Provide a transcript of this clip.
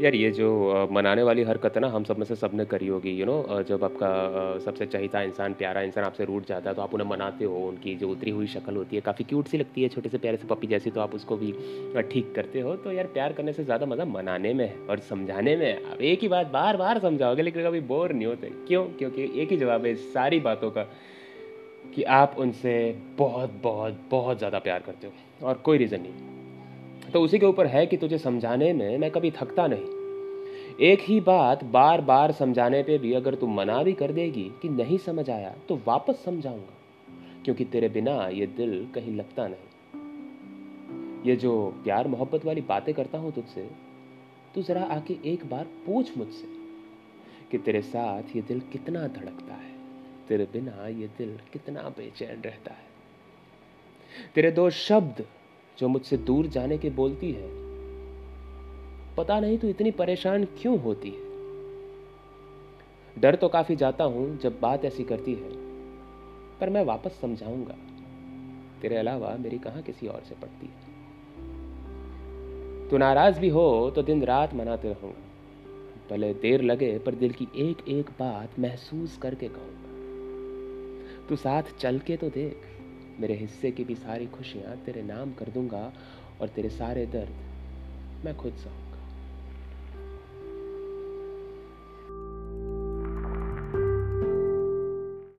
यार ये जो मनाने वाली हरकत है ना, हम सब में से सबने करी होगी यू नो जब आपका सबसे चहीता इंसान, प्यारा इंसान आपसे रूट जाता है तो आप उन्हें मनाते हो, उनकी जो उतरी हुई शक्ल होती है, काफ़ी क्यूट सी लगती है, छोटे से प्यारे से पपी जैसी तो आप उसको भी ठीक करते हो तो यार प्यार करने से ज़्यादा मज़ा मनाने में है और समझाने में अब एक ही बात बार बार समझाओगे, लेकिन कभी बोर नहीं होते। क्यों? क्योंकि एक ही जवाब है सारी बातों का, कि आप उनसे बहुत बहुत बहुत ज़्यादा प्यार करते हो, और कोई रीज़न नहीं। तो उसी के ऊपर है कि तुझे समझाने में मैं कभी थकता नहीं। एक ही बात बार बार समझाने पे भी अगर तू मना भी कर देगी कि नहीं समझ आया तो वापस समझाऊँगा। क्योंकि तेरे बिना ये दिल कहीं लगता नहीं। ये जो प्यार मोहब्बत वाली बातें करता हूँ तुझसे, तू जरा आके एक बार पूछ मुझसे कि तेरे साथ ये दिल कितना धड़कता है, तेरे बिना ये दिल कितना बेचैन रहता है। तेरे दो शब्द जो मुझसे दूर जाने के बोलती है पता नहीं तो इतनी परेशान क्यों होती है? डर तो काफ़ी जाता हूँ जब बात ऐसी करती है, पर मैं वापस समझाऊँगा। तेरे अलावा मेरी कहाँ किसी और से पड़ती है? तू नाराज़ भी हो तो दिन रात मनाते रहूँगा भले देर लगे, पर दिल की एक एक बात महसूस करके कहूँगा। तू साथ चल के तो देख, मेरे हिस्से की भी सारी खुशियाँ तेरे नाम कर दूँगा और तेरे सारे दर्द मैं खुद सहूँ